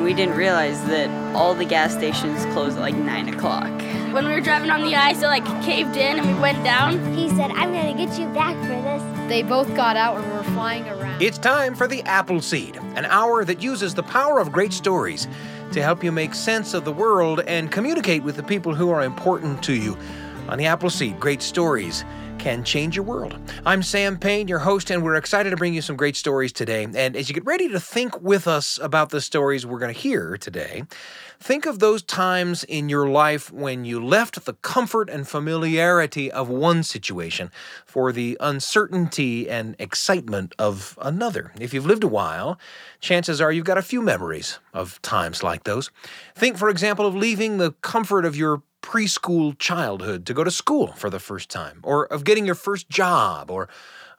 and we didn't realize that all the gas stations close at like 9 o'clock. When we were driving on the ice, it like caved in and we went down. He said, I'm gonna get you back for this. They both got out and were flying around. It's time for the Appleseed, an hour that uses the power of great stories to help you make sense of the world and communicate with the people who are important to you. On the Appleseed, great stories can change your world. I'm Sam Payne, your host, and we're excited to bring you some great stories today. And as you get ready to think with us about the stories we're going to hear today, think of those times in your life when you left the comfort and familiarity of one situation for the uncertainty and excitement of another. If you've lived a while, chances are you've got a few memories of times like those. Think, for example, of leaving the comfort of your preschool childhood to go to school for the first time, or of getting your first job, or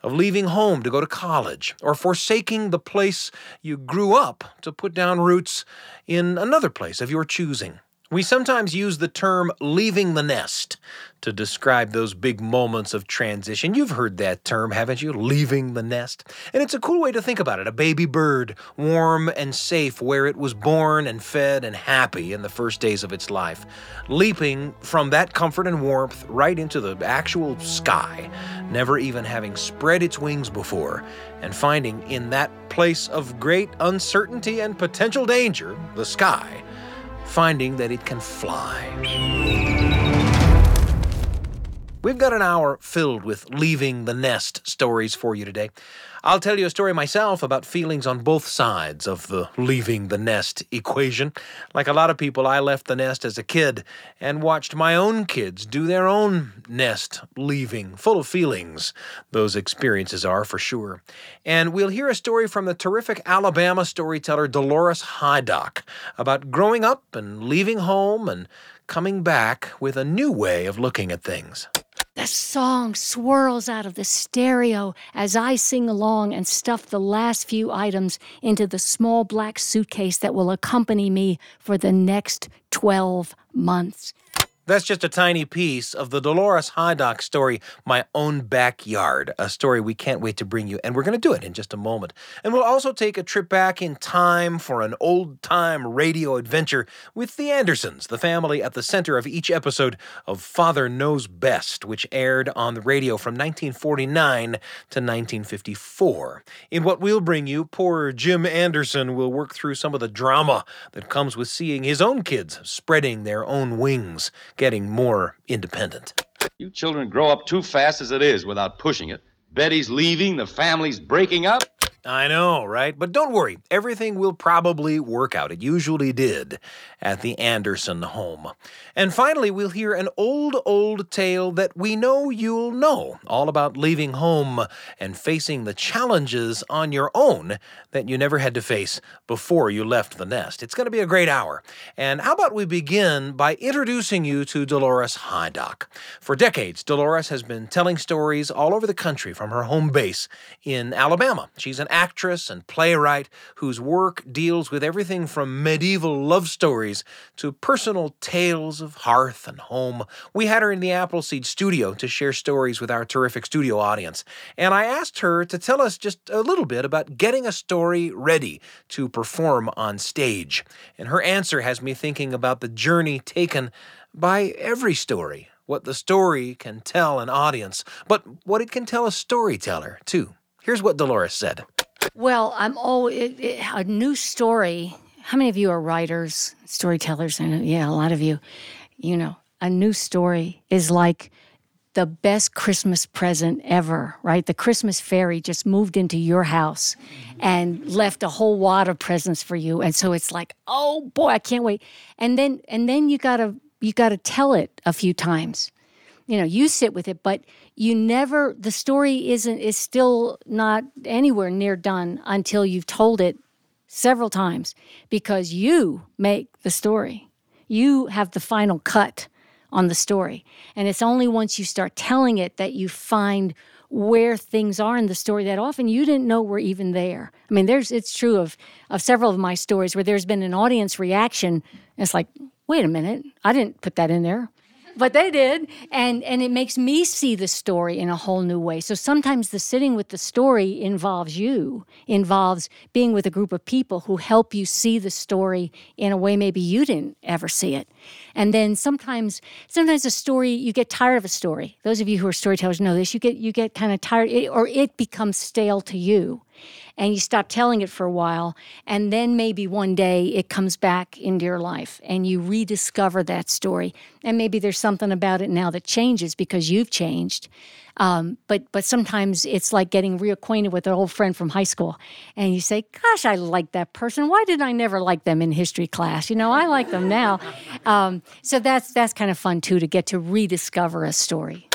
of leaving home to go to college, or forsaking the place you grew up to put down roots in another place of your choosing. We sometimes use the term leaving the nest to describe those big moments of transition. You've heard that term, haven't you? Leaving the nest. And it's a cool way to think about it. A baby bird, warm and safe where it was born and fed and happy in the first days of its life, leaping from that comfort and warmth right into the actual sky, never even having spread its wings before, and finding in that place of great uncertainty and potential danger, the sky, finding that it can fly. We've got an hour filled with leaving the nest stories for you today. I'll tell you a story myself about feelings on both sides of the leaving the nest equation. Like a lot of people, I left the nest as a kid and watched my own kids do their own nest leaving, full of feelings. Those experiences are for sure. And we'll hear a story from the terrific Alabama storyteller Dolores Hydock about growing up and leaving home and coming back with a new way of looking at things. The song swirls out of the stereo as I sing along and stuff the last few items into the small black suitcase that will accompany me for the next 12 months. That's just a tiny piece of the Dolores Hydock story, My Own Backyard, a story we can't wait to bring you, and we're going to do it in just a moment. And we'll also take a trip back in time for an old time radio adventure with the Andersons, the family at the center of each episode of Father Knows Best, which aired on the radio from 1949 to 1954. In what we'll bring you, poor Jim Anderson will work through some of the drama that comes with seeing his own kids spreading their own wings getting more independent. You children grow up too fast as it is without pushing it. Betty's leaving, the family's breaking up. I know, right? But don't worry, everything will probably work out. It usually did at the Anderson home. And finally, we'll hear an old, old tale that we know you'll know all about leaving home and facing the challenges on your own that you never had to face before you left the nest. It's going to be a great hour. And how about we begin by introducing you to Dolores Hydock? For decades, Dolores has been telling stories all over the country from her home base in Alabama. She's an actress and playwright whose work deals with everything from medieval love stories to personal tales of hearth and home. We had her in the Appleseed studio to share stories with our terrific studio audience, and I asked her to tell us just a little bit about getting a story ready to perform on stage. And her answer has me thinking about the journey taken by every story. What the story can tell an audience, but what it can tell a storyteller, too. Here's what Dolores said. Well, I'm all a new story. How many of you are writers, storytellers? I know, yeah, a lot of you. You know, a new story is like the best Christmas present ever, right? The Christmas fairy just moved into your house and left a whole wad of presents for you. And so it's like, oh boy, I can't wait. And then and then you gotta you gotta tell it a few times. You know, you sit with it, but you never the story isn't is still not anywhere near done until you've told it several times because you make the story. You have the final cut on the story. And it's only once you start telling it that you find where things are in the story that often you didn't know were even there. I mean, there's it's true of of several of my stories where there's been an audience reaction. it's like, wait a minute, I didn't put that in there. but they did and and it makes me see the story in a whole new way. So sometimes the sitting with the story involves you involves being with a group of people who help you see the story in a way maybe you didn't ever see it. And then sometimes sometimes a story you get tired of a story. Those of you who are storytellers know this you get you get kind of tired or it becomes stale to you and you stop telling it for a while and then maybe one day it comes back into your life and you rediscover that story. And maybe there's something about it now that changes because you've changed. Um, but but sometimes it's like getting reacquainted with an old friend from high school and you say gosh i like that person. Why did i never like them in history class? You know i like them now. Um, so that's that's kind of fun too to get to rediscover a story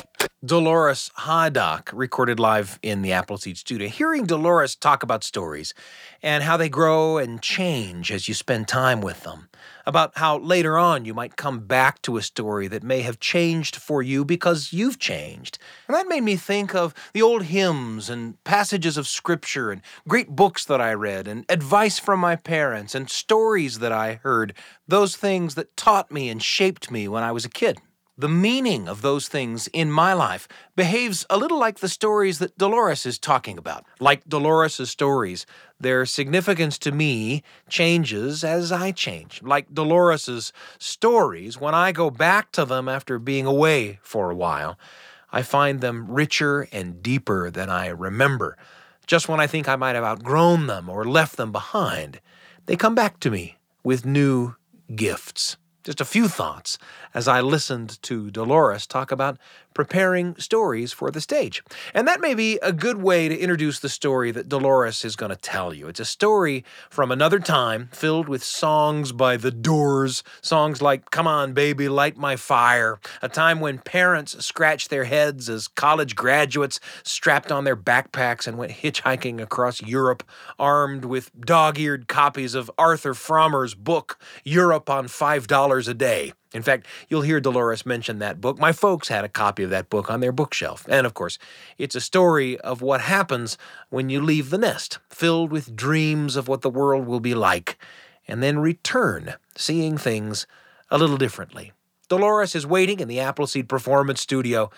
Dolores Hydock, recorded live in the Appleseed studio. Hearing Dolores talk about stories and how they grow and change as you spend time with them, about how later on you might come back to a story that may have changed for you because you've changed. And that made me think of the old hymns and passages of scripture and great books that I read and advice from my parents and stories that I heard, those things that taught me and shaped me when I was a kid the meaning of those things in my life behaves a little like the stories that Dolores is talking about. Like Dolores' stories, their significance to me changes as I change. Like Dolores' stories, when I go back to them after being away for a while, I find them richer and deeper than I remember. Just when I think I might have outgrown them or left them behind, they come back to me with new gifts. Just a few thoughts as I listened to Dolores talk about preparing stories for the stage. And that may be a good way to introduce the story that Dolores is going to tell you. It's a story from another time filled with songs by the Doors, songs like Come On Baby, Light My Fire, a time when parents scratched their heads as college graduates strapped on their backpacks and went hitchhiking across Europe armed with dog-eared copies of Arthur Frommer's book Europe on $5 a day. In fact, you'll hear Dolores mention that book. My folks had a copy of that book on their bookshelf. And of course, it's a story of what happens when you leave the nest, filled with dreams of what the world will be like, and then return, seeing things a little differently. Dolores is waiting in the Appleseed Performance Studio.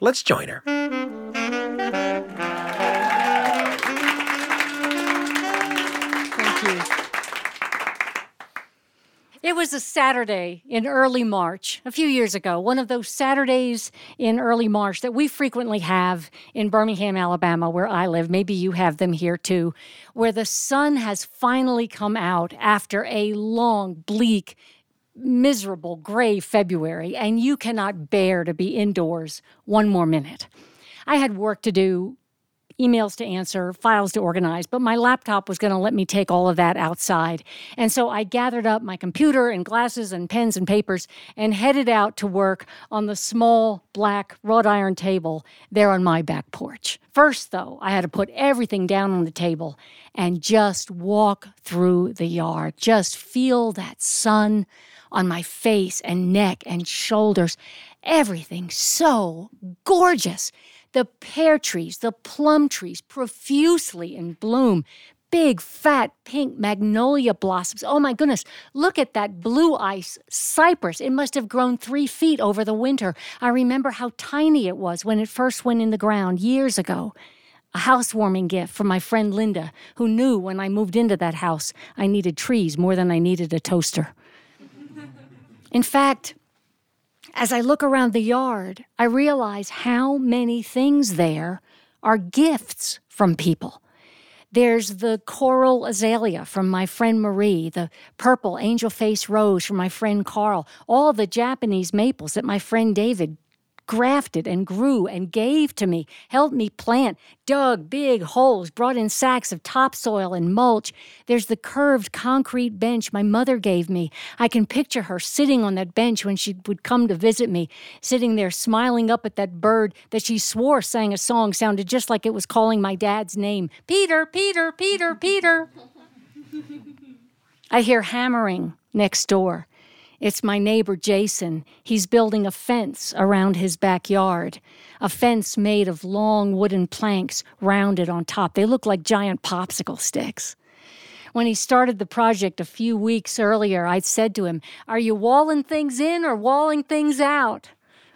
Let's join her. It was a Saturday in early March, a few years ago, one of those Saturdays in early March that we frequently have in Birmingham, Alabama, where I live. Maybe you have them here too, where the sun has finally come out after a long, bleak, miserable, gray February, and you cannot bear to be indoors one more minute. I had work to do emails to answer, files to organize, but my laptop was going to let me take all of that outside. And so I gathered up my computer and glasses and pens and papers and headed out to work on the small black wrought iron table there on my back porch. First, though, I had to put everything down on the table and just walk through the yard, just feel that sun on my face and neck and shoulders. Everything so gorgeous the pear trees, the plum trees profusely in bloom, big, fat, pink magnolia blossoms. Oh my goodness, look at that blue ice cypress. It must have grown three feet over the winter. I remember how tiny it was when it first went in the ground years ago. A housewarming gift from my friend Linda, who knew when I moved into that house I needed trees more than I needed a toaster. in fact, as I look around the yard, I realize how many things there are gifts from people. There's the coral azalea from my friend Marie, the purple angel face rose from my friend Carl, all the Japanese maples that my friend David grafted and grew and gave to me, helped me plant, dug big holes, brought in sacks of topsoil and mulch. There's the curved concrete bench my mother gave me. I can picture her sitting on that bench when she would come to visit me, sitting there smiling up at that bird that she swore sang a song, sounded just like it was calling my dad's name Peter, Peter, Peter, Peter. I hear hammering next door. It's my neighbor Jason. He's building a fence around his backyard, a fence made of long wooden planks rounded on top. They look like giant popsicle sticks. When he started the project a few weeks earlier, I said to him, Are you walling things in or walling things out?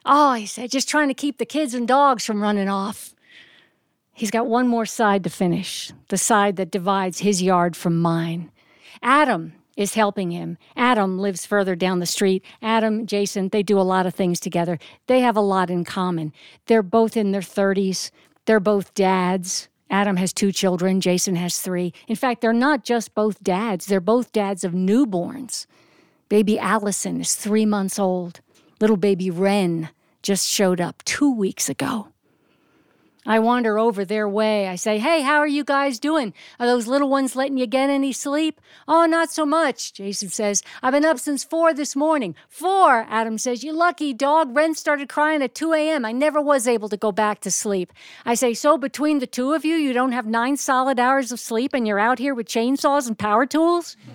Oh, he said, just trying to keep the kids and dogs from running off. He's got one more side to finish, the side that divides his yard from mine. Adam is helping him. Adam lives further down the street. Adam, Jason, they do a lot of things together. They have a lot in common. They're both in their 30s. They're both dads. Adam has two children, Jason has three. In fact, they're not just both dads, they're both dads of newborns. Baby Allison is three months old. Little baby Wren just showed up two weeks ago. I wander over their way. I say, Hey, how are you guys doing? Are those little ones letting you get any sleep? Oh, not so much. Jason says, I've been up since four this morning. Four, Adam says, You lucky dog. Wren started crying at 2 a.m. I never was able to go back to sleep. I say, So between the two of you, you don't have nine solid hours of sleep and you're out here with chainsaws and power tools?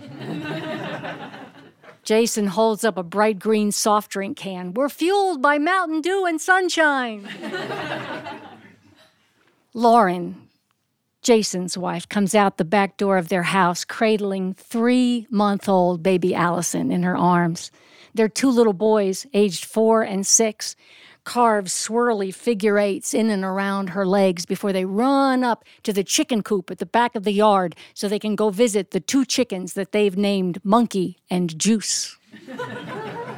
Jason holds up a bright green soft drink can. We're fueled by Mountain Dew and sunshine. Lauren, Jason's wife, comes out the back door of their house cradling three month old baby Allison in her arms. Their two little boys, aged four and six, carve swirly figure eights in and around her legs before they run up to the chicken coop at the back of the yard so they can go visit the two chickens that they've named Monkey and Juice.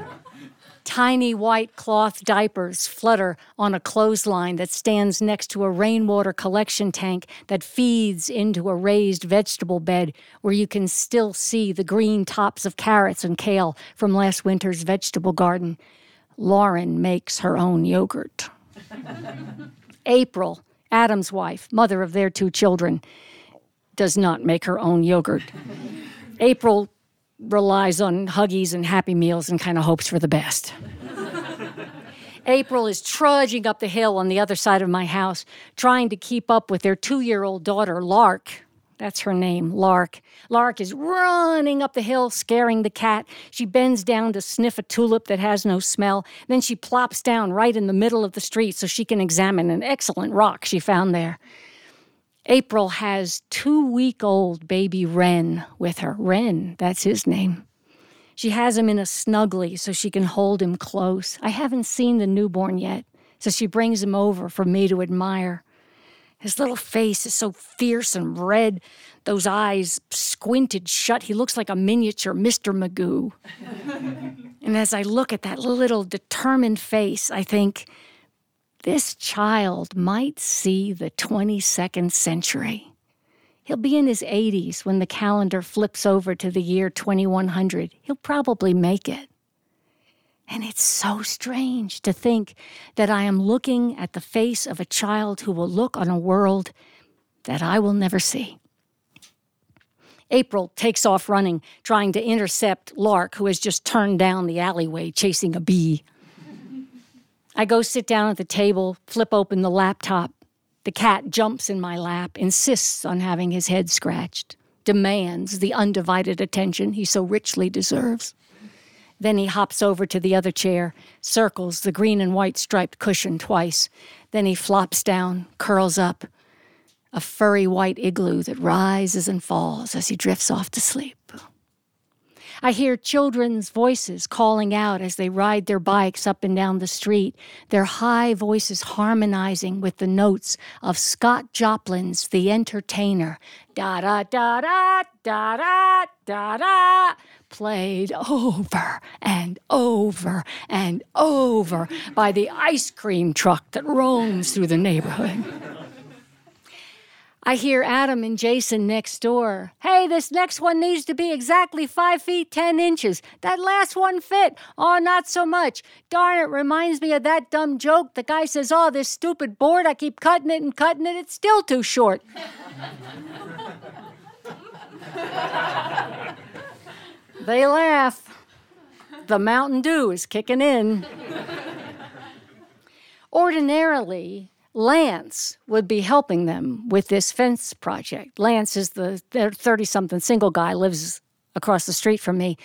Tiny white cloth diapers flutter on a clothesline that stands next to a rainwater collection tank that feeds into a raised vegetable bed where you can still see the green tops of carrots and kale from last winter's vegetable garden. Lauren makes her own yogurt. April, Adam's wife, mother of their two children, does not make her own yogurt. April relies on Huggies and Happy Meals and kind of hopes for the best. April is trudging up the hill on the other side of my house, trying to keep up with their two year old daughter, Lark. That's her name, Lark. Lark is running up the hill, scaring the cat. She bends down to sniff a tulip that has no smell. Then she plops down right in the middle of the street so she can examine an excellent rock she found there. April has two week old baby Wren with her. Wren, that's his name. She has him in a snuggly so she can hold him close. I haven't seen the newborn yet, so she brings him over for me to admire. His little face is so fierce and red, those eyes squinted shut. He looks like a miniature Mr. Magoo. and as I look at that little determined face, I think, this child might see the 22nd century. He'll be in his 80s when the calendar flips over to the year 2100. He'll probably make it. And it's so strange to think that I am looking at the face of a child who will look on a world that I will never see. April takes off running, trying to intercept Lark, who has just turned down the alleyway chasing a bee. I go sit down at the table, flip open the laptop. The cat jumps in my lap, insists on having his head scratched, demands the undivided attention he so richly deserves. Then he hops over to the other chair, circles the green and white striped cushion twice. Then he flops down, curls up, a furry white igloo that rises and falls as he drifts off to sleep. I hear children's voices calling out as they ride their bikes up and down the street, their high voices harmonizing with the notes of Scott Joplin's The Entertainer. Da da da da da da da da played over and over and over by the ice cream truck that roams through the neighborhood. I hear Adam and Jason next door. Hey, this next one needs to be exactly five feet ten inches. That last one fit. Oh, not so much. Darn it, reminds me of that dumb joke. The guy says, Oh, this stupid board, I keep cutting it and cutting it, it's still too short. they laugh. The Mountain Dew is kicking in. Ordinarily, Lance would be helping them with this fence project. Lance is the 30 something single guy, lives across the street from me.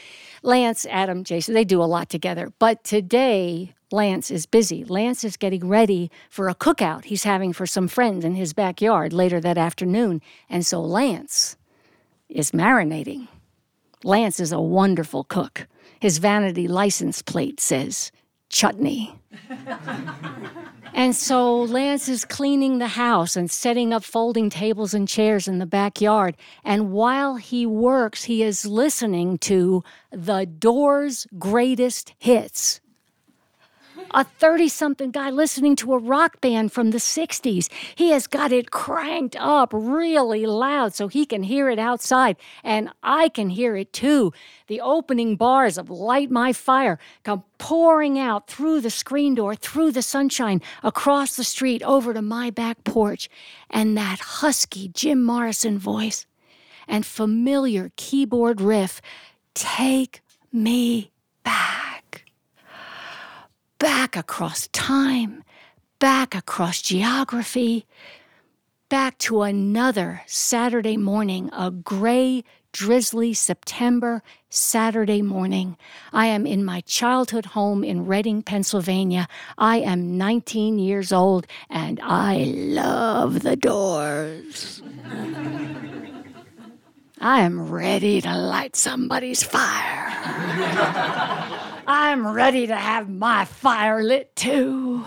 Lance, Adam, Jason, they do a lot together. But today, Lance is busy. Lance is getting ready for a cookout he's having for some friends in his backyard later that afternoon. And so Lance is marinating. Lance is a wonderful cook. His vanity license plate says chutney. And so Lance is cleaning the house and setting up folding tables and chairs in the backyard. And while he works, he is listening to the Doors' greatest hits a 30 something guy listening to a rock band from the 60s. He has got it cranked up really loud so he can hear it outside, and I can hear it too. The opening bars of Light My Fire come pouring out through the screen door, through the sunshine, across the street, over to my back porch, and that husky Jim Morrison voice and familiar keyboard riff take me back back across time, back across geography, back to another Saturday morning, a gray, drizzly September Saturday morning. I am in my childhood home in Reading, Pennsylvania. I am 19 years old and I love the doors. I am ready to light somebody's fire. I'm ready to have my fire lit too.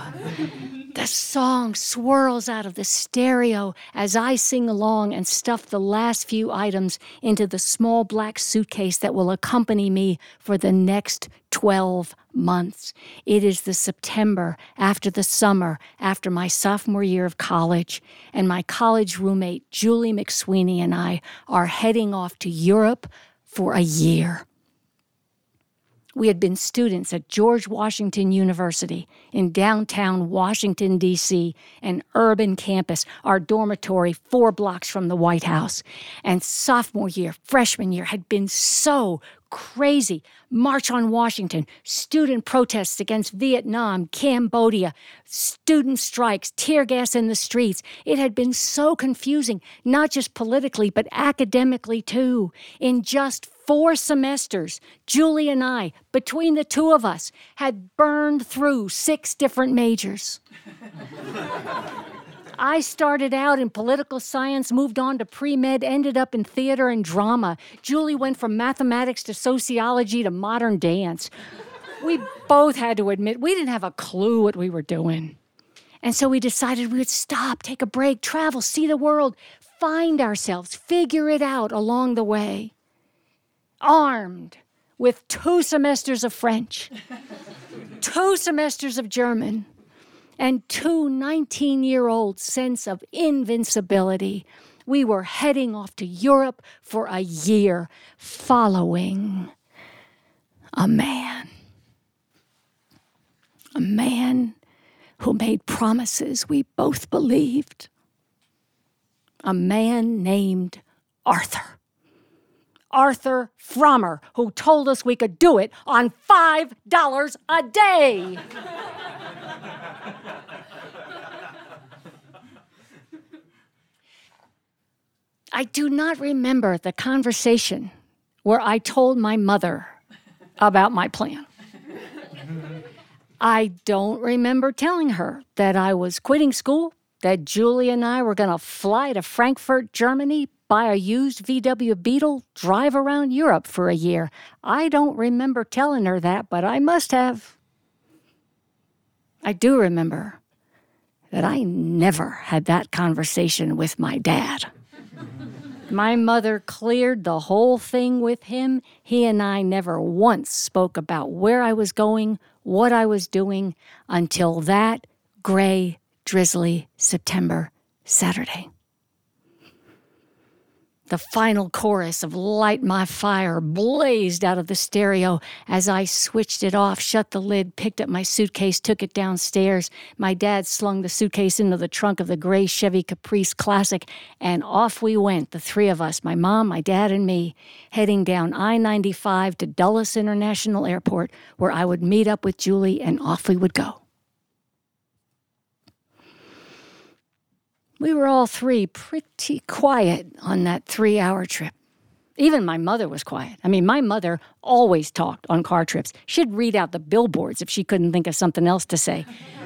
The song swirls out of the stereo as I sing along and stuff the last few items into the small black suitcase that will accompany me for the next 12 months. It is the September after the summer, after my sophomore year of college, and my college roommate, Julie McSweeney, and I are heading off to Europe for a year. We had been students at George Washington University in downtown Washington, D.C., an urban campus, our dormitory four blocks from the White House. And sophomore year, freshman year had been so crazy. March on Washington, student protests against Vietnam, Cambodia, student strikes, tear gas in the streets. It had been so confusing, not just politically, but academically too. In just four semesters, Julie and I, between the two of us, had burned through six different majors. I started out in political science, moved on to pre med, ended up in theater and drama. Julie went from mathematics to sociology to modern dance. We both had to admit we didn't have a clue what we were doing. And so we decided we would stop, take a break, travel, see the world, find ourselves, figure it out along the way armed with two semesters of French, two semesters of German, and two 19 year old sense of invincibility. We were heading off to Europe for a year, following a man. A man who made promises we both believed. A man named Arthur. Arthur Frommer, who told us we could do it on $5 a day. I do not remember the conversation where I told my mother about my plan. I don't remember telling her that I was quitting school, that Julie and I were going to fly to Frankfurt, Germany, buy a used VW Beetle, drive around Europe for a year. I don't remember telling her that, but I must have. I do remember that I never had that conversation with my dad. My mother cleared the whole thing with him. He and I never once spoke about where I was going, what I was doing, until that gray, drizzly September Saturday. The final chorus of Light My Fire blazed out of the stereo as I switched it off, shut the lid, picked up my suitcase, took it downstairs. My dad slung the suitcase into the trunk of the gray Chevy Caprice Classic, and off we went, the three of us, my mom, my dad, and me, heading down I 95 to Dulles International Airport, where I would meet up with Julie, and off we would go. We were all three pretty quiet on that three hour trip. Even my mother was quiet. I mean, my mother always talked on car trips. She'd read out the billboards if she couldn't think of something else to say.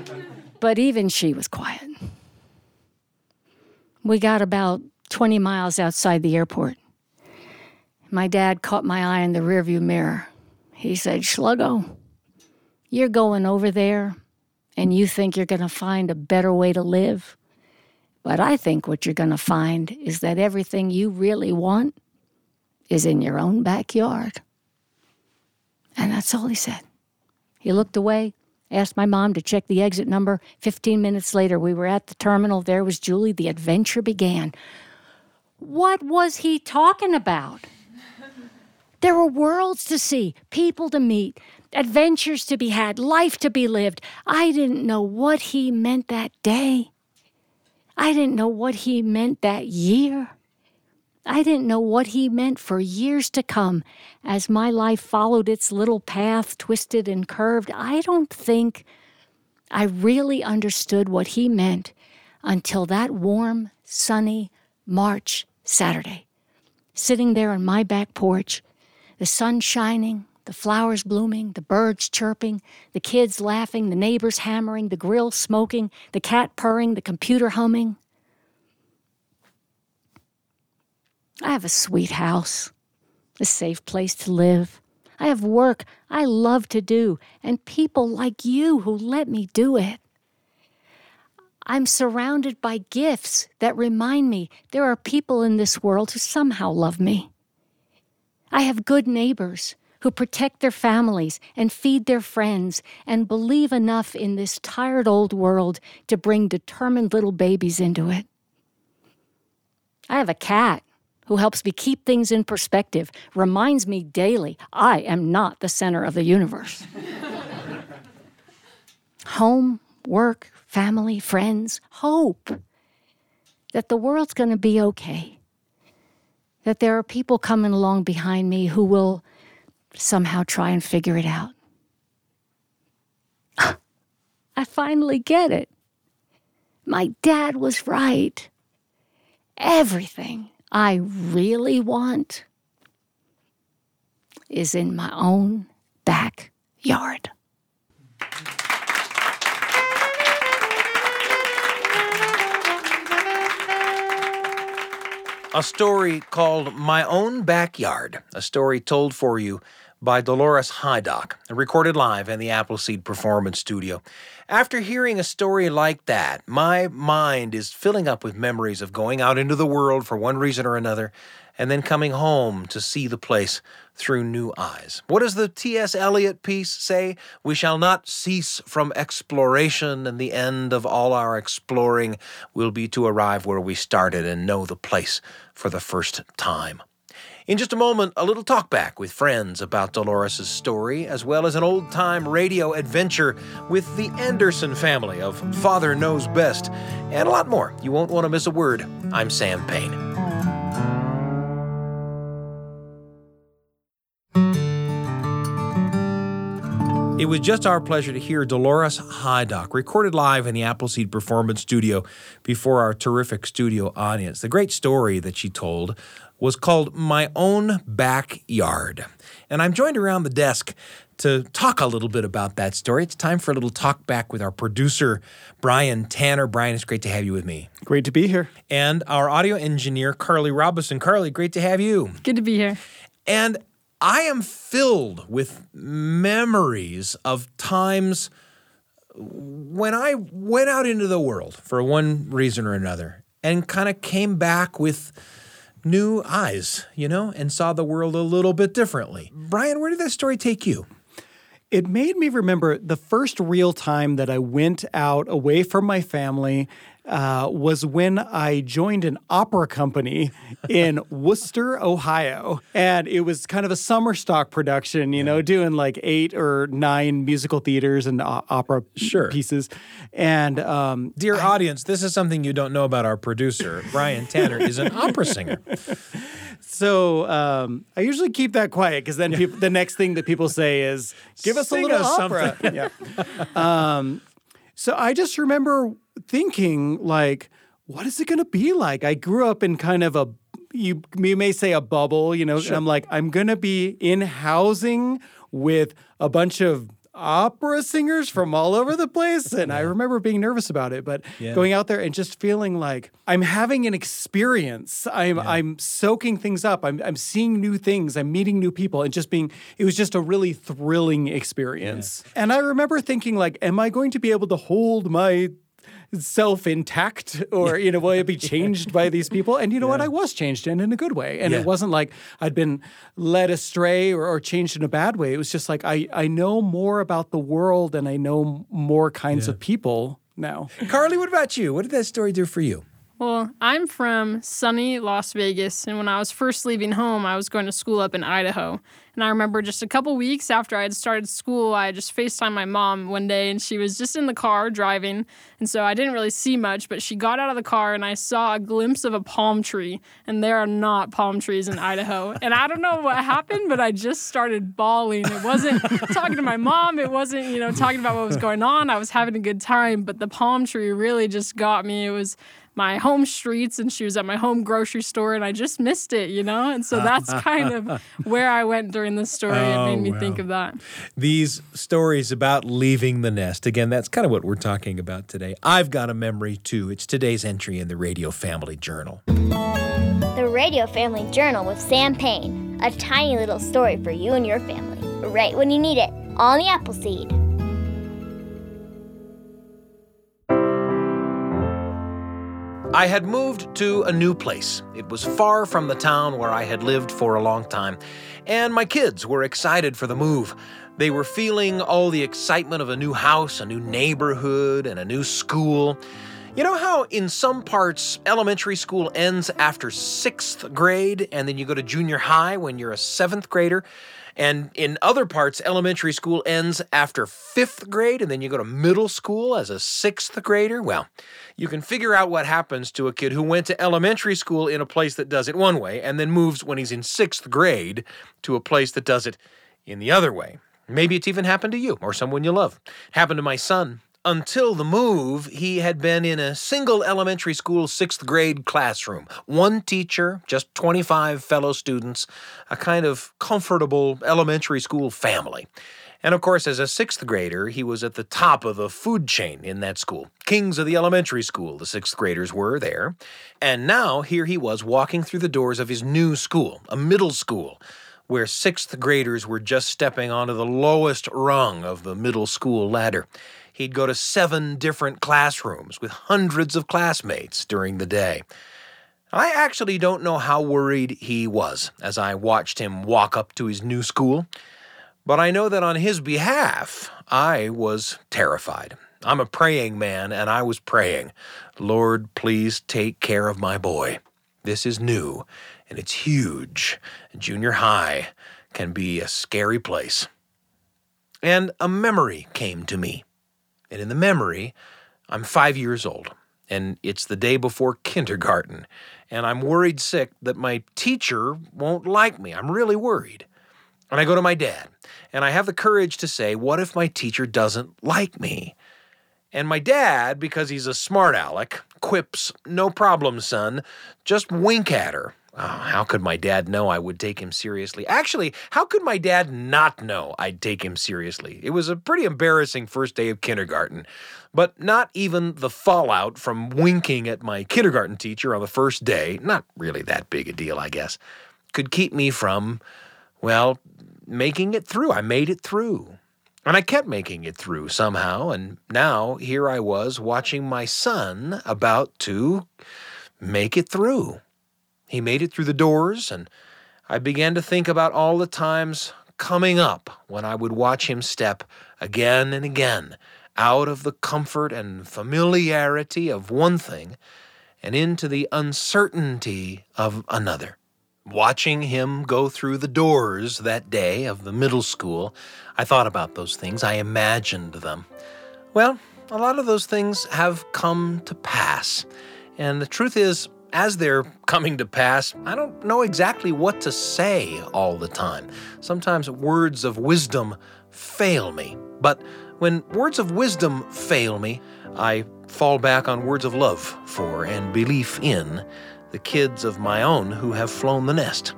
but even she was quiet. We got about 20 miles outside the airport. My dad caught my eye in the rearview mirror. He said, Sluggo, you're going over there and you think you're going to find a better way to live. But I think what you're going to find is that everything you really want is in your own backyard. And that's all he said. He looked away, asked my mom to check the exit number. 15 minutes later, we were at the terminal. There was Julie. The adventure began. What was he talking about? There were worlds to see, people to meet, adventures to be had, life to be lived. I didn't know what he meant that day. I didn't know what he meant that year. I didn't know what he meant for years to come as my life followed its little path, twisted and curved. I don't think I really understood what he meant until that warm, sunny March Saturday, sitting there on my back porch, the sun shining, the flowers blooming, the birds chirping, the kids laughing, the neighbors hammering, the grill smoking, the cat purring, the computer humming. I have a sweet house, a safe place to live. I have work I love to do, and people like you who let me do it. I'm surrounded by gifts that remind me there are people in this world who somehow love me. I have good neighbors who protect their families and feed their friends and believe enough in this tired old world to bring determined little babies into it. I have a cat who helps me keep things in perspective, reminds me daily I am not the center of the universe. Home, work, family, friends, hope that the world's going to be okay. That there are people coming along behind me who will somehow try and figure it out. I finally get it. My dad was right. Everything I really want is in my own backyard. A story called My Own Backyard, a story told for you by Dolores Hydock, recorded live in the Appleseed Performance Studio. After hearing a story like that, my mind is filling up with memories of going out into the world for one reason or another and then coming home to see the place through new eyes. What does the T.S. Eliot piece say? We shall not cease from exploration, and the end of all our exploring will be to arrive where we started and know the place for the first time. In just a moment, a little talkback with friends about Dolores' story, as well as an old time radio adventure with the Anderson family of Father Knows Best, and a lot more. You won't want to miss a word. I'm Sam Payne. It was just our pleasure to hear Dolores Hydock, recorded live in the Appleseed Performance Studio before our terrific studio audience. The great story that she told was called My Own Backyard. And I'm joined around the desk to talk a little bit about that story. It's time for a little talk back with our producer, Brian Tanner. Brian, it's great to have you with me. Great to be here. And our audio engineer, Carly Robinson. Carly, great to have you. Good to be here. And I am filled with memories of times when I went out into the world for one reason or another and kind of came back with new eyes, you know, and saw the world a little bit differently. Brian, where did that story take you? It made me remember the first real time that I went out away from my family uh, was when I joined an opera company in Wooster, Ohio. And it was kind of a summer stock production, you yeah. know, doing like eight or nine musical theaters and uh, opera sure. pieces. And um, dear I, audience, this is something you don't know about our producer. Brian Tanner is an opera singer. So um, I usually keep that quiet because then people, the next thing that people say is, "Give us Sing a little us opera." Something. yeah. Um, so I just remember thinking like, what is it going to be like? I grew up in kind of a you you may say a bubble, you know. Sure. I'm like, I'm going to be in housing with a bunch of opera singers from all over the place. And I remember being nervous about it, but Yeah. going out there and just feeling like I'm having an experience. I'm I'm soaking things up. I'm I'm seeing new things. I'm meeting new people and just being it was just a really thrilling experience. And I remember thinking like, am I going to be able to hold my self intact or you know will it be changed by these people? And you know what? I was changed in in a good way. And Yeah. it wasn't like I'd been led astray or, or changed in a bad way. It was just like I I know more about the world and I know more kinds of people now. Carly, what about you? What did that story do for you? Well, I'm from sunny Las Vegas, and when I was first leaving home, I was going to school up in Idaho. And I remember just a couple weeks after I had started school, I just FaceTimed my mom one day, and she was just in the car driving. And so I didn't really see much, but she got out of the car, and I saw a glimpse of a palm tree. And there are not palm trees in Idaho. and I don't know what happened, but I just started bawling. It wasn't talking to my mom, it wasn't, you know, talking about what was going on. I was having a good time, but the palm tree really just got me. It was my home streets and she was at my home grocery store and I just missed it, you know? And so that's kind of where I went during this story. Oh, it made oh, me think of that. These stories about leaving the nest. Again, that's kind of what we're talking about today. I've got a memory too. It's today's entry in the Radio Family Journal. The Radio Family Journal with Sam Payne. A tiny little story for you and your family. Right when you need it. On the Appleseed. I had moved to a new place. It was far from the town where I had lived for a long time, and my kids were excited for the move. They were feeling all the excitement of a new house, a new neighborhood, and a new school. You know how in some parts elementary school ends after sixth grade, and then you go to junior high when you're a seventh grader? And in other parts, elementary school ends after fifth grade, and then you go to middle school as a sixth grader. Well, you can figure out what happens to a kid who went to elementary school in a place that does it one way and then moves when he's in sixth grade to a place that does it in the other way. Maybe it's even happened to you or someone you love. Happened to my son. Until the move, he had been in a single elementary school sixth grade classroom. One teacher, just 25 fellow students, a kind of comfortable elementary school family. And of course, as a sixth grader, he was at the top of the food chain in that school. Kings of the elementary school, the sixth graders were there. And now here he was walking through the doors of his new school, a middle school, where sixth graders were just stepping onto the lowest rung of the middle school ladder. He'd go to seven different classrooms with hundreds of classmates during the day. I actually don't know how worried he was as I watched him walk up to his new school, but I know that on his behalf, I was terrified. I'm a praying man, and I was praying, Lord, please take care of my boy. This is new, and it's huge. Junior high can be a scary place. And a memory came to me. And in the memory, I'm five years old, and it's the day before kindergarten, and I'm worried sick that my teacher won't like me. I'm really worried. And I go to my dad, and I have the courage to say, What if my teacher doesn't like me? And my dad, because he's a smart aleck, quips, No problem, son. Just wink at her. Oh, how could my dad know I would take him seriously? Actually, how could my dad not know I'd take him seriously? It was a pretty embarrassing first day of kindergarten. But not even the fallout from winking at my kindergarten teacher on the first day, not really that big a deal, I guess, could keep me from, well, making it through. I made it through. And I kept making it through somehow, and now here I was watching my son about to make it through. He made it through the doors, and I began to think about all the times coming up when I would watch him step again and again out of the comfort and familiarity of one thing and into the uncertainty of another. Watching him go through the doors that day of the middle school, I thought about those things. I imagined them. Well, a lot of those things have come to pass. And the truth is, as they're coming to pass, I don't know exactly what to say all the time. Sometimes words of wisdom fail me. But when words of wisdom fail me, I fall back on words of love for and belief in the kids of my own who have flown the nest.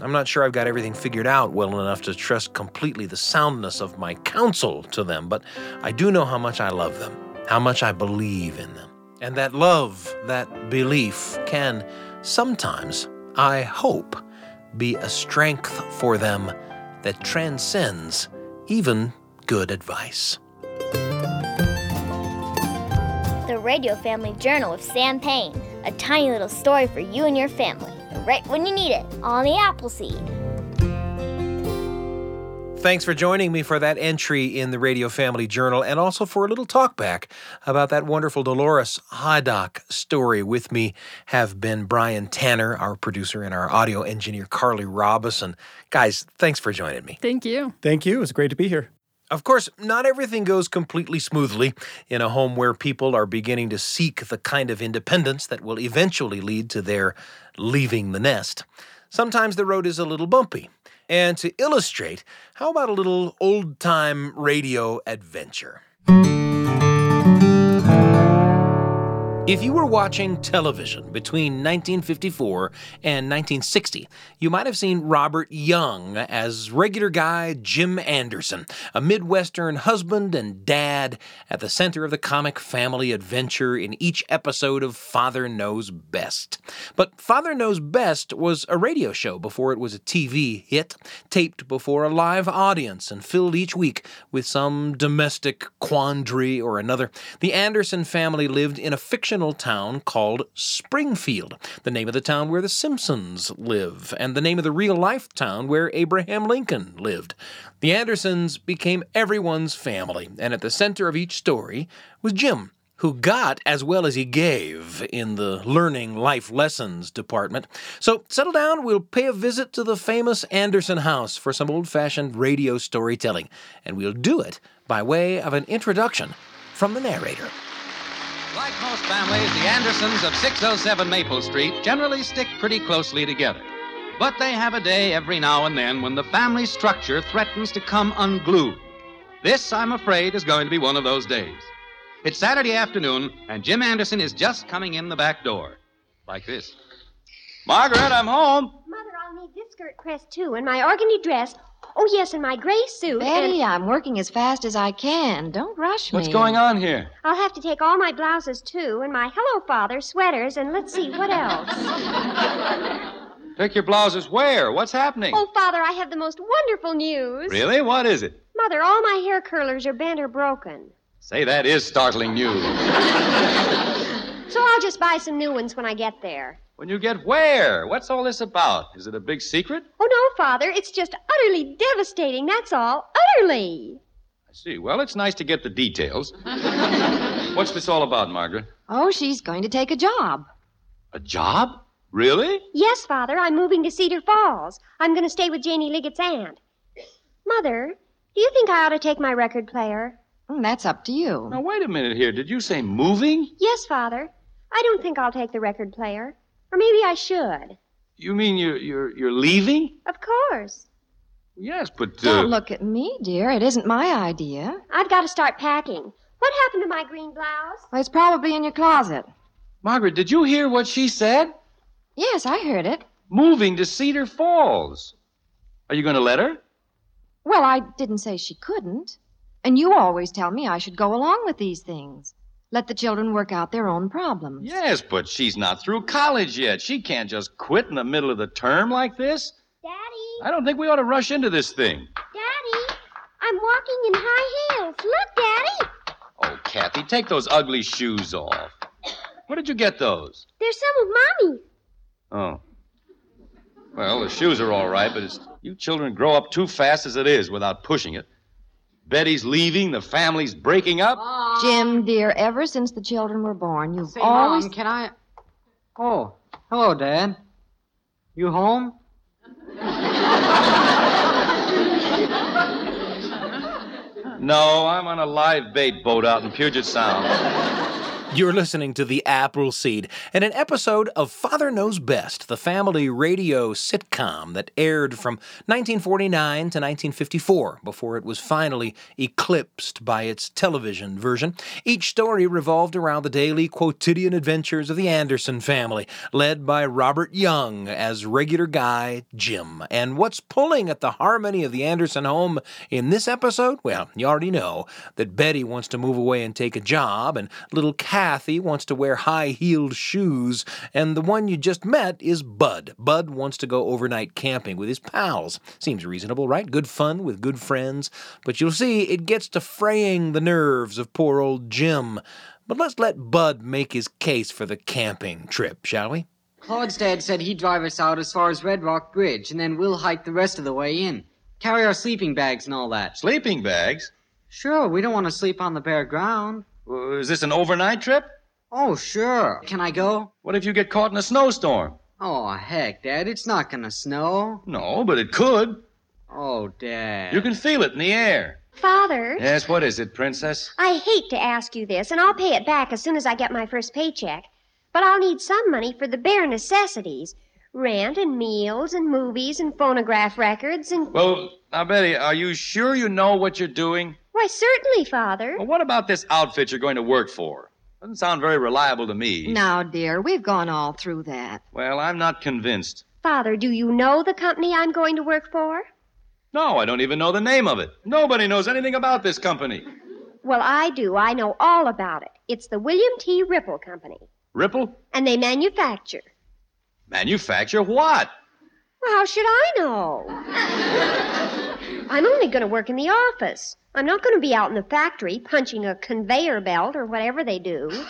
I'm not sure I've got everything figured out well enough to trust completely the soundness of my counsel to them, but I do know how much I love them, how much I believe in them. And that love, that belief can sometimes, I hope, be a strength for them that transcends even good advice. The Radio Family Journal with Sam Payne, a tiny little story for you and your family, right when you need it, on the Appleseed. Thanks for joining me for that entry in the Radio Family Journal and also for a little talk back about that wonderful Dolores Hydock story. With me have been Brian Tanner, our producer, and our audio engineer, Carly Robison. Guys, thanks for joining me. Thank you. Thank you. It was great to be here. Of course, not everything goes completely smoothly in a home where people are beginning to seek the kind of independence that will eventually lead to their leaving the nest. Sometimes the road is a little bumpy. And to illustrate, how about a little old time radio adventure? If you were watching television between 1954 and 1960, you might have seen Robert Young as regular guy Jim Anderson, a Midwestern husband and dad at the center of the comic family adventure in each episode of Father Knows Best. But Father Knows Best was a radio show before it was a TV hit, taped before a live audience and filled each week with some domestic quandary or another. The Anderson family lived in a fictional town called Springfield, the name of the town where the Simpsons live, and the name of the real life town where Abraham Lincoln lived. The Andersons became everyone's family, and at the center of each story was Jim who got as well as he gave in the learning life lessons department. So settle down, we'll pay a visit to the famous Anderson house for some old fashioned radio storytelling, and we'll do it by way of an introduction from the narrator. Like most families, the Andersons of 607 Maple Street generally stick pretty closely together. But they have a day every now and then when the family structure threatens to come unglued. This, I'm afraid, is going to be one of those days. It's Saturday afternoon, and Jim Anderson is just coming in the back door. Like this. Margaret, I'm home. Mother, I'll need this skirt pressed too, and my organdy dress. Oh, yes, in my gray suit. Betty, and I'm working as fast as I can. Don't rush me. What's going on here? I'll have to take all my blouses too, and my Hello Father sweaters, and let's see, what else? Take your blouses where? What's happening? Oh, Father, I have the most wonderful news. Really? What is it? Mother, all my hair curlers are bent or broken. Say, that is startling news. So I'll just buy some new ones when I get there. When you get where? What's all this about? Is it a big secret? Oh, no, Father, it's just utterly devastating, that's all. Utterly. I see. Well, it's nice to get the details. What's this all about, Margaret? Oh, she's going to take a job. A job? Really? Yes, Father, I'm moving to Cedar Falls. I'm going to stay with Janie Liggett's aunt. Mother, do you think I ought to take my record player? Mm, That's up to you. Now, wait a minute here. Did you say moving? Yes, Father. I don't think I'll take the record player. Or maybe I should. You mean you're you're you're leaving? Of course. Yes, but uh, Don't look at me, dear. It isn't my idea. I've got to start packing. What happened to my green blouse? Well, it's probably in your closet. Margaret, did you hear what she said? Yes, I heard it. Moving to Cedar Falls. Are you going to let her? Well, I didn't say she couldn't. And you always tell me I should go along with these things. Let the children work out their own problems. Yes, but she's not through college yet. She can't just quit in the middle of the term like this. Daddy, I don't think we ought to rush into this thing. Daddy, I'm walking in high heels. Look, Daddy. Oh, Kathy, take those ugly shoes off. Where did you get those? They're some of Mommy's. Oh. Well, the shoes are all right, but it's, you children grow up too fast as it is without pushing it. Betty's leaving, the family's breaking up. Jim, dear, ever since the children were born, you've Say, always. Mom, can I? Oh, hello, Dad. You home? No, I'm on a live bait boat out in Puget Sound. You're listening to The Appleseed and an episode of Father Knows Best, the family radio sitcom that aired from 1949 to 1954 before it was finally eclipsed by its television version. Each story revolved around the daily quotidian adventures of the Anderson family, led by Robert Young as regular guy Jim. And what's pulling at the harmony of the Anderson home in this episode? Well, you already know that Betty wants to move away and take a job, and little Kathy wants to wear high heeled shoes, and the one you just met is Bud. Bud wants to go overnight camping with his pals. Seems reasonable, right? Good fun with good friends. But you'll see it gets to fraying the nerves of poor old Jim. But let's let Bud make his case for the camping trip, shall we? Claude's dad said he'd drive us out as far as Red Rock Bridge, and then we'll hike the rest of the way in. Carry our sleeping bags and all that. Sleeping bags? Sure, we don't want to sleep on the bare ground. Uh, is this an overnight trip? Oh, sure. Can I go? What if you get caught in a snowstorm? Oh, heck, Dad, it's not gonna snow. No, but it could. Oh, Dad. You can feel it in the air. Father, Yes, what is it, Princess? I hate to ask you this, and I'll pay it back as soon as I get my first paycheck. But I'll need some money for the bare necessities rent and meals and movies and phonograph records and. Well, now, Betty, are you sure you know what you're doing? Why, certainly, Father. Well, what about this outfit you're going to work for? Doesn't sound very reliable to me. Now, dear, we've gone all through that. Well, I'm not convinced. Father, do you know the company I'm going to work for? No, I don't even know the name of it. Nobody knows anything about this company. Well, I do. I know all about it. It's the William T. Ripple Company, Ripple? and they manufacture. Manufacture what? Well, how should I know? I'm only going to work in the office. I'm not going to be out in the factory punching a conveyor belt or whatever they do. Well,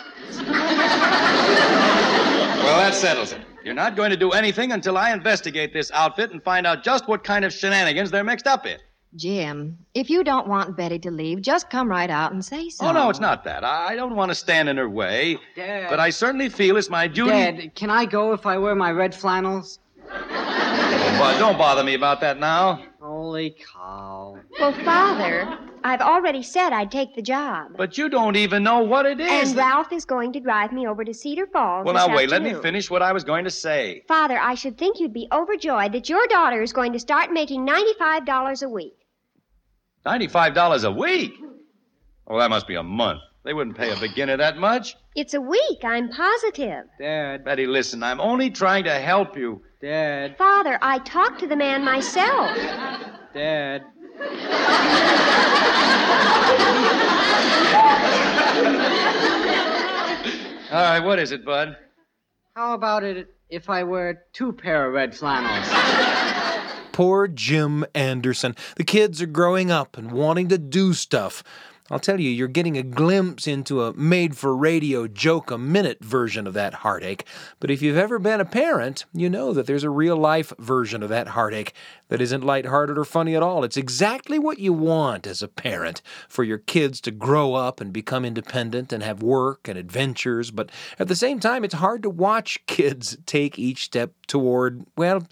that settles it. You're not going to do anything until I investigate this outfit and find out just what kind of shenanigans they're mixed up in. Jim, if you don't want Betty to leave, just come right out and say so. Oh, no, it's not that. I I don't want to stand in her way. Oh, Dad. But I certainly feel it's my duty. Dad, can I go if I wear my red flannels? Well, don't bother me about that now. Holy cow. Well, Father, I've already said I'd take the job. But you don't even know what it is. And Ralph is going to drive me over to Cedar Falls. well, now wait. Let me finish what I was going to say. Father, I should think you'd be overjoyed that your daughter is going to start making $95 a week. Ninety-five dollars a week. Oh, that must be a month. They wouldn't pay a beginner that much. It's a week, I'm positive. Dad. Betty, listen. I'm only trying to help you. Dad. Father, I talked to the man myself. Dad. All right, what is it, Bud? How about it if I wear two pair of red flannels? Poor Jim Anderson. The kids are growing up and wanting to do stuff. I'll tell you, you're getting a glimpse into a made for radio joke a minute version of that heartache. But if you've ever been a parent, you know that there's a real life version of that heartache that isn't lighthearted or funny at all. It's exactly what you want as a parent for your kids to grow up and become independent and have work and adventures. But at the same time, it's hard to watch kids take each step toward, well,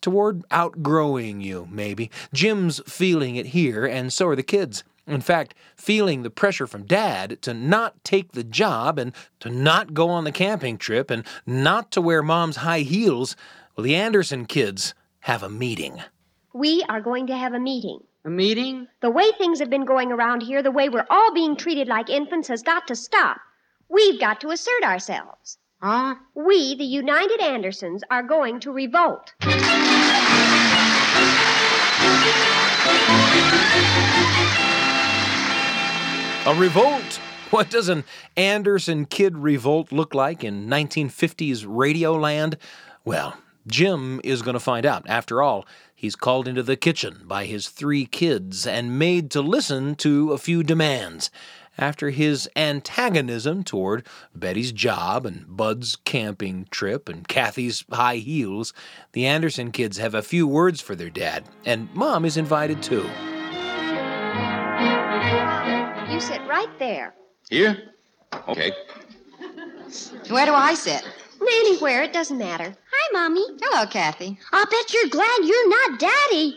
toward outgrowing you, maybe. Jim's feeling it here, and so are the kids. In fact, feeling the pressure from dad to not take the job and to not go on the camping trip and not to wear mom's high heels, well, the Anderson kids have a meeting. We are going to have a meeting. A meeting? The way things have been going around here, the way we're all being treated like infants, has got to stop. We've got to assert ourselves. Huh? We, the United Andersons, are going to revolt. A revolt? What does an Anderson kid revolt look like in 1950s radio land? Well, Jim is going to find out. After all, he's called into the kitchen by his three kids and made to listen to a few demands. After his antagonism toward Betty's job and Bud's camping trip and Kathy's high heels, the Anderson kids have a few words for their dad, and Mom is invited too. You sit right there. Here? Okay. Where do I sit? Anywhere, it doesn't matter. Hi, Mommy. Hello, Kathy. I'll bet you're glad you're not Daddy.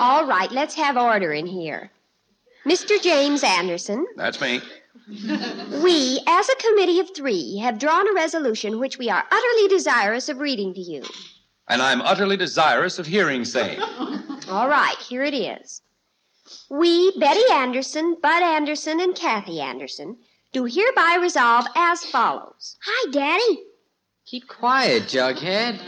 All right, let's have order in here. Mr. James Anderson, That's me. we, as a committee of three, have drawn a resolution which we are utterly desirous of reading to you. And I'm utterly desirous of hearing same. All right, here it is. We, Betty Anderson, Bud Anderson, and Kathy Anderson, do hereby resolve as follows. Hi, Daddy. Keep quiet, Jughead.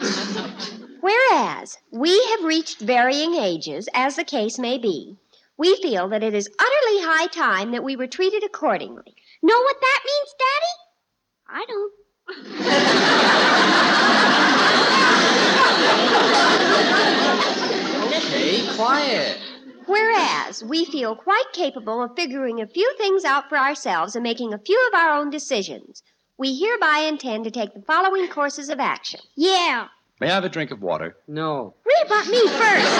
Whereas we have reached varying ages, as the case may be, we feel that it is utterly high time that we were treated accordingly. Know what that means, Daddy? I don't. Okay, quiet. Whereas we feel quite capable of figuring a few things out for ourselves and making a few of our own decisions, we hereby intend to take the following courses of action. Yeah. May I have a drink of water? No. Read about me first.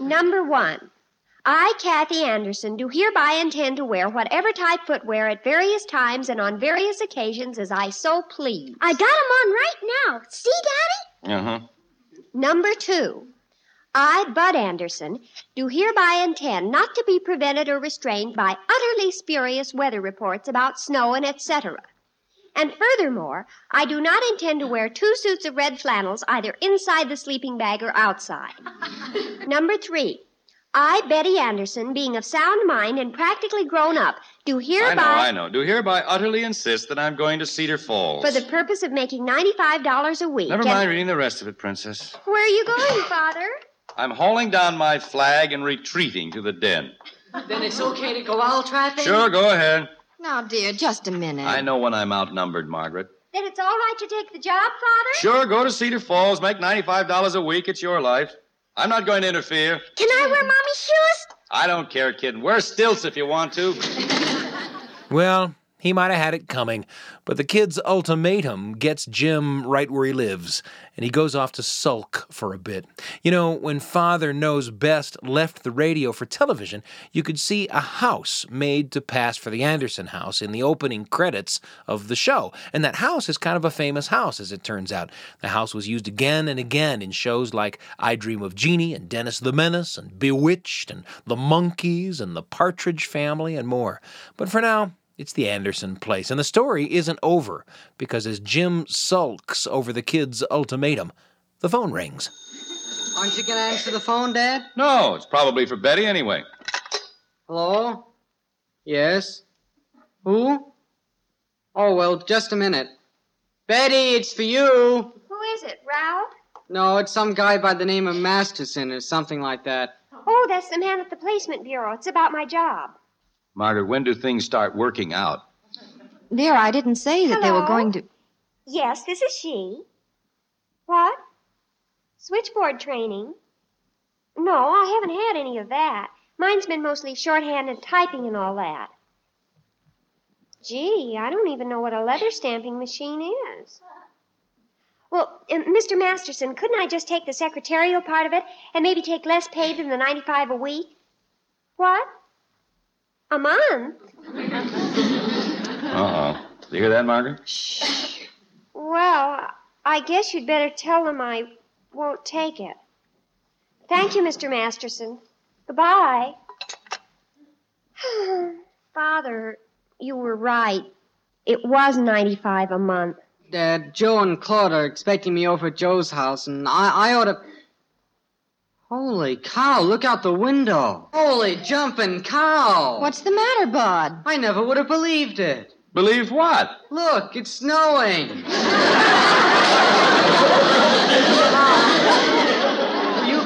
Number one. I, Kathy Anderson, do hereby intend to wear whatever type footwear at various times and on various occasions as I so please. I got 'em on right now. See, Daddy? Uh huh. Number two. I, Bud Anderson, do hereby intend not to be prevented or restrained by utterly spurious weather reports about snow and etc. And furthermore, I do not intend to wear two suits of red flannels either inside the sleeping bag or outside. Number three. I, Betty Anderson, being of sound mind and practically grown up, do hereby. I know, I know. Do hereby utterly insist that I'm going to Cedar Falls. For the purpose of making $95 a week. Never and- mind reading the rest of it, Princess. Where are you going, Father? I'm hauling down my flag and retreating to the den. Then it's okay to go owl trapping? Sure, go ahead. Now, dear, just a minute. I know when I'm outnumbered, Margaret. Then it's all right to take the job, Father? Sure, go to Cedar Falls, make $95 a week. It's your life. I'm not going to interfere. Can I wear mommy's shoes? I don't care, kid. Wear stilts if you want to. Well, he might have had it coming, but the kid's ultimatum gets Jim right where he lives, and he goes off to sulk for a bit. You know, when Father Knows Best left the radio for television, you could see a house made to pass for the Anderson house in the opening credits of the show. And that house is kind of a famous house, as it turns out. The house was used again and again in shows like I Dream of Jeannie and Dennis the Menace and Bewitched and The Monkees and The Partridge Family and more. But for now, it's the Anderson place, and the story isn't over because as Jim sulks over the kid's ultimatum, the phone rings. Aren't you going to answer the phone, Dad? No, it's probably for Betty anyway. Hello? Yes? Who? Oh, well, just a minute. Betty, it's for you. Who is it, Ralph? No, it's some guy by the name of Masterson or something like that. Oh, that's the man at the placement bureau. It's about my job. Margaret, when do things start working out? Dear, I didn't say that they were Hello? going to. Yes, this is she. What? Switchboard training? No, I haven't had any of that. Mine's been mostly shorthand and typing and all that. Gee, I don't even know what a leather stamping machine is. Well, uh, Mr. Masterson, couldn't I just take the secretarial part of it and maybe take less pay than the 95 a week? What? A month? Uh oh. You hear that, Margaret? Shh. Well, I guess you'd better tell them I won't take it. Thank you, Mr. Masterson. Goodbye. Father, you were right. It was 95 a month. Dad, Joe and Claude are expecting me over at Joe's house, and I, I ought to. Holy cow, look out the window. Holy jumping cow. What's the matter, Bud? I never would have believed it. Believe what? Look, it's snowing. you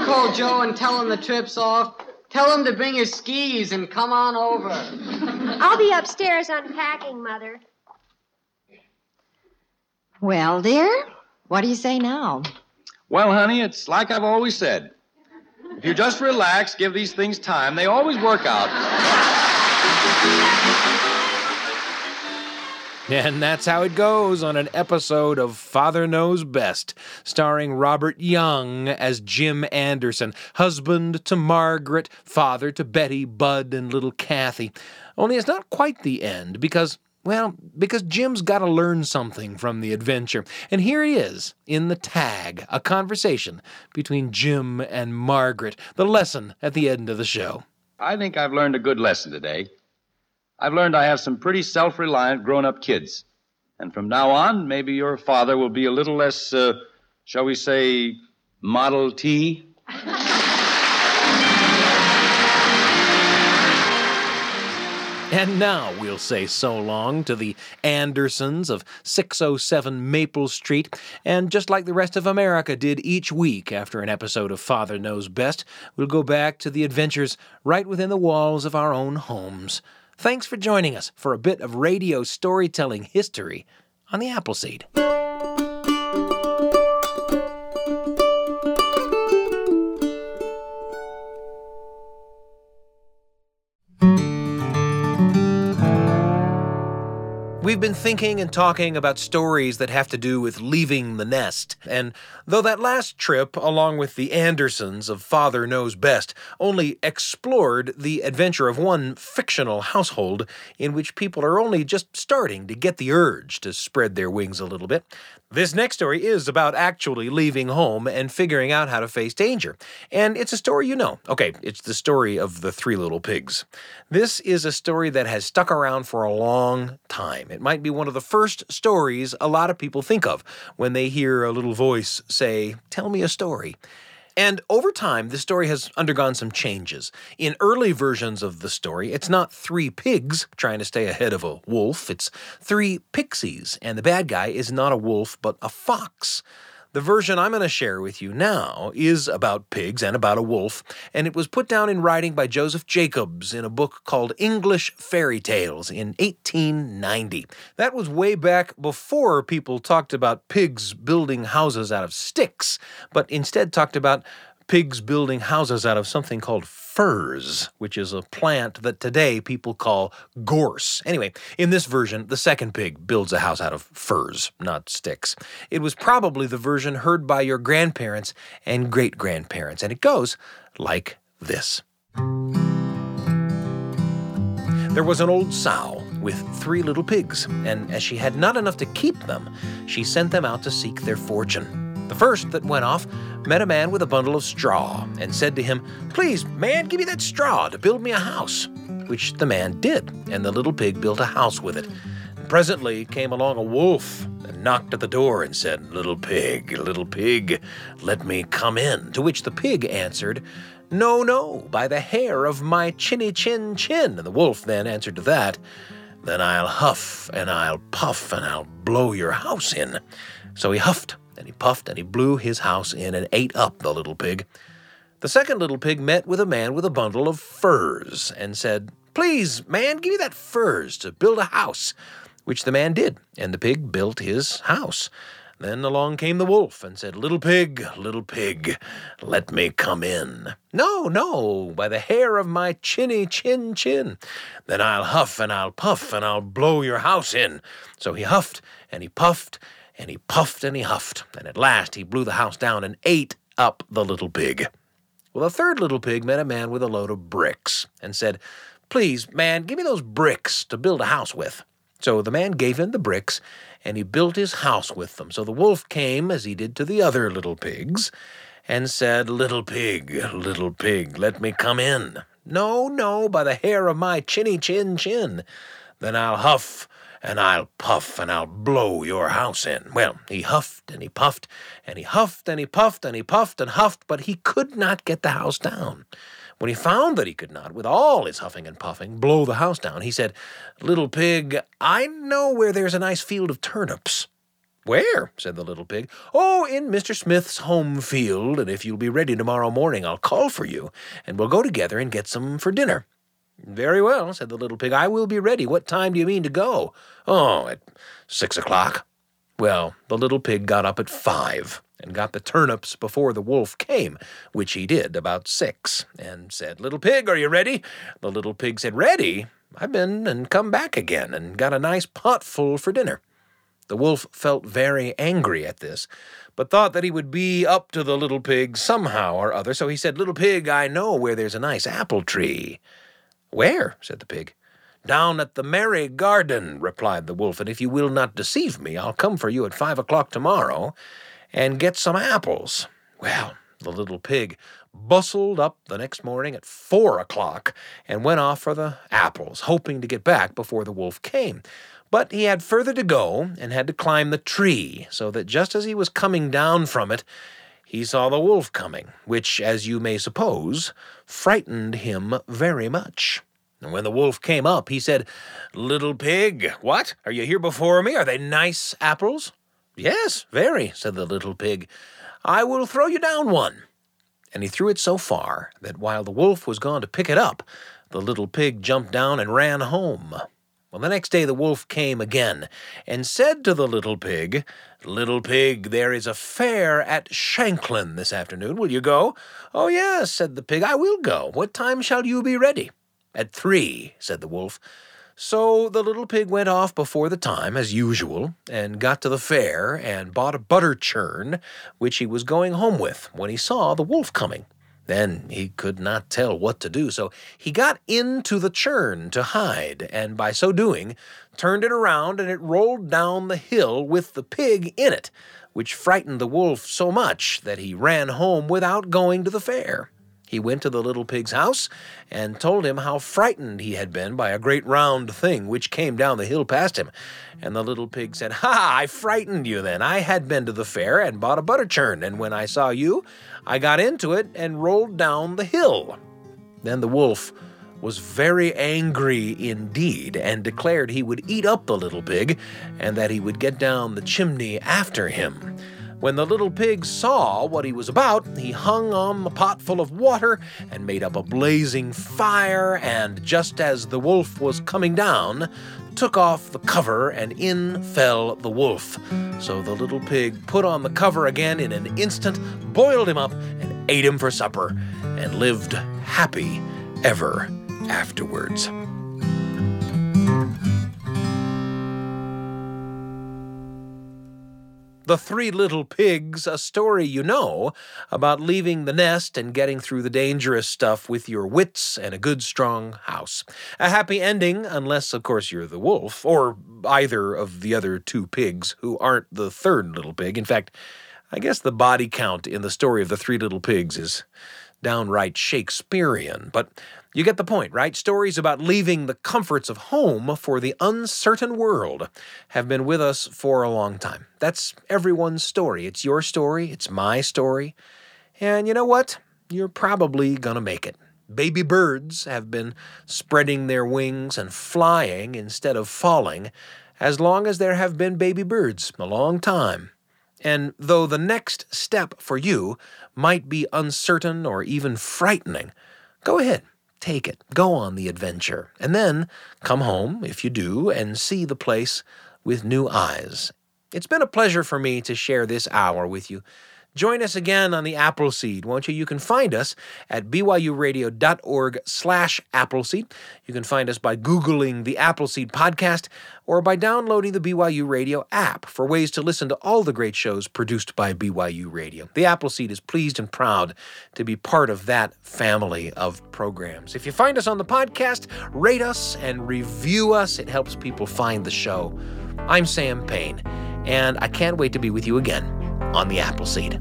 call Joe and tell him the trip's off. Tell him to bring his skis and come on over. I'll be upstairs unpacking, Mother. Well, dear, what do you say now? Well, honey, it's like I've always said. If you just relax, give these things time, they always work out. And that's how it goes on an episode of Father Knows Best, starring Robert Young as Jim Anderson, husband to Margaret, father to Betty, Bud, and little Kathy. Only it's not quite the end because Well, because Jim's got to learn something from the adventure. And here he is in the tag, a conversation between Jim and Margaret, the lesson at the end of the show. I think I've learned a good lesson today. I've learned I have some pretty self reliant grown up kids. And from now on, maybe your father will be a little less, uh, shall we say, Model T. And now we'll say so long to the Andersons of 607 Maple Street. And just like the rest of America did each week after an episode of Father Knows Best, we'll go back to the adventures right within the walls of our own homes. Thanks for joining us for a bit of radio storytelling history on the Appleseed. We've been thinking and talking about stories that have to do with leaving the nest. And though that last trip, along with the Andersons of Father Knows Best, only explored the adventure of one fictional household in which people are only just starting to get the urge to spread their wings a little bit, this next story is about actually leaving home and figuring out how to face danger. And it's a story you know. Okay, it's the story of the three little pigs. This is a story that has stuck around for a long time. It might be one of the first stories a lot of people think of when they hear a little voice say, Tell me a story. And over time, the story has undergone some changes. In early versions of the story, it's not three pigs trying to stay ahead of a wolf, it's three pixies, and the bad guy is not a wolf, but a fox. The version I'm going to share with you now is about pigs and about a wolf, and it was put down in writing by Joseph Jacobs in a book called English Fairy Tales in 1890. That was way back before people talked about pigs building houses out of sticks, but instead talked about pigs building houses out of something called furze, which is a plant that today people call gorse. Anyway, in this version, the second pig builds a house out of furze, not sticks. It was probably the version heard by your grandparents and great grandparents, and it goes like this. There was an old sow with three little pigs, and as she had not enough to keep them, she sent them out to seek their fortune. The first that went off met a man with a bundle of straw and said to him, Please, man, give me that straw to build me a house. Which the man did, and the little pig built a house with it. And presently came along a wolf and knocked at the door and said, Little pig, little pig, let me come in. To which the pig answered, No, no, by the hair of my chinny chin chin. And the wolf then answered to that, Then I'll huff and I'll puff and I'll blow your house in. So he huffed and he puffed and he blew his house in and ate up the little pig. The second little pig met with a man with a bundle of furze and said, Please, man, give me that furze to build a house. Which the man did, and the pig built his house. Then along came the wolf and said, Little pig, little pig, let me come in. No, no, by the hair of my chinny chin chin. Then I'll huff and I'll puff and I'll blow your house in. So he huffed and he puffed and he puffed and he huffed, and at last he blew the house down and ate up the little pig. Well, the third little pig met a man with a load of bricks and said, Please, man, give me those bricks to build a house with. So the man gave him the bricks, and he built his house with them. So the wolf came, as he did to the other little pigs, and said, Little pig, little pig, let me come in. No, no, by the hair of my chinny chin chin. Then I'll huff and I'll puff and I'll blow your house in. Well, he huffed and he puffed and he huffed and he puffed and he puffed and huffed, but he could not get the house down. When he found that he could not, with all his huffing and puffing, blow the house down, he said, Little pig, I know where there's a nice field of turnips. Where? said the little pig. Oh, in Mr. Smith's home field, and if you'll be ready tomorrow morning, I'll call for you, and we'll go together and get some for dinner. Very well, said the little pig. I will be ready. What time do you mean to go? Oh, at six o'clock. Well, the little pig got up at five and got the turnips before the wolf came, which he did about six, and said, Little pig, are you ready? The little pig said, Ready? I've been and come back again and got a nice pot full for dinner. The wolf felt very angry at this, but thought that he would be up to the little pig somehow or other, so he said, Little pig, I know where there's a nice apple tree. Where? said the pig. Down at the Merry Garden, replied the wolf, and if you will not deceive me, I'll come for you at five o'clock tomorrow and get some apples. Well, the little pig bustled up the next morning at four o'clock and went off for the apples, hoping to get back before the wolf came. But he had further to go and had to climb the tree, so that just as he was coming down from it, he saw the wolf coming, which, as you may suppose, frightened him very much. And when the wolf came up, he said, Little pig, what? Are you here before me? Are they nice apples? Yes, very, said the little pig. I will throw you down one. And he threw it so far that while the wolf was gone to pick it up, the little pig jumped down and ran home. Well, the next day the wolf came again and said to the little pig, Little pig, there is a fair at Shanklin this afternoon. Will you go? Oh, yes, said the pig, I will go. What time shall you be ready? At three, said the wolf. So the little pig went off before the time, as usual, and got to the fair and bought a butter churn, which he was going home with when he saw the wolf coming. Then he could not tell what to do, so he got into the churn to hide, and by so doing, turned it around and it rolled down the hill with the pig in it, which frightened the wolf so much that he ran home without going to the fair. He went to the little pig's house and told him how frightened he had been by a great round thing which came down the hill past him. And the little pig said, Ha, I frightened you then. I had been to the fair and bought a butter churn, and when I saw you, I got into it and rolled down the hill. Then the wolf was very angry indeed and declared he would eat up the little pig and that he would get down the chimney after him. When the little pig saw what he was about, he hung on the pot full of water and made up a blazing fire, and just as the wolf was coming down, took off the cover, and in fell the wolf. So the little pig put on the cover again in an instant, boiled him up, and ate him for supper, and lived happy ever afterwards. The Three Little Pigs, a story you know about leaving the nest and getting through the dangerous stuff with your wits and a good, strong house. A happy ending, unless, of course, you're the wolf, or either of the other two pigs who aren't the third little pig. In fact, I guess the body count in the story of the Three Little Pigs is downright Shakespearean, but you get the point, right? Stories about leaving the comforts of home for the uncertain world have been with us for a long time. That's everyone's story. It's your story, it's my story. And you know what? You're probably to make it. Baby birds have been spreading their wings and flying instead of falling as long as there have been baby birds, a long time. And though the next step for you might be uncertain or even frightening, go ahead, Take it. Go on the adventure. And then come home, if you do, and see the place with new eyes. It's been a pleasure for me to share this hour with you. Join us again on the Appleseed, won't you? You can find us at byuradio.org slash Appleseed. You can find us by Googling the Appleseed podcast or by downloading the BYU Radio app for ways to listen to all the great shows produced by BYU Radio. The Appleseed is pleased and proud to be part of that family of programs. If you find us on the podcast, rate us and review us. It helps people find the show. I'm Sam Payne, and I can't wait to be with you again on the Appleseed.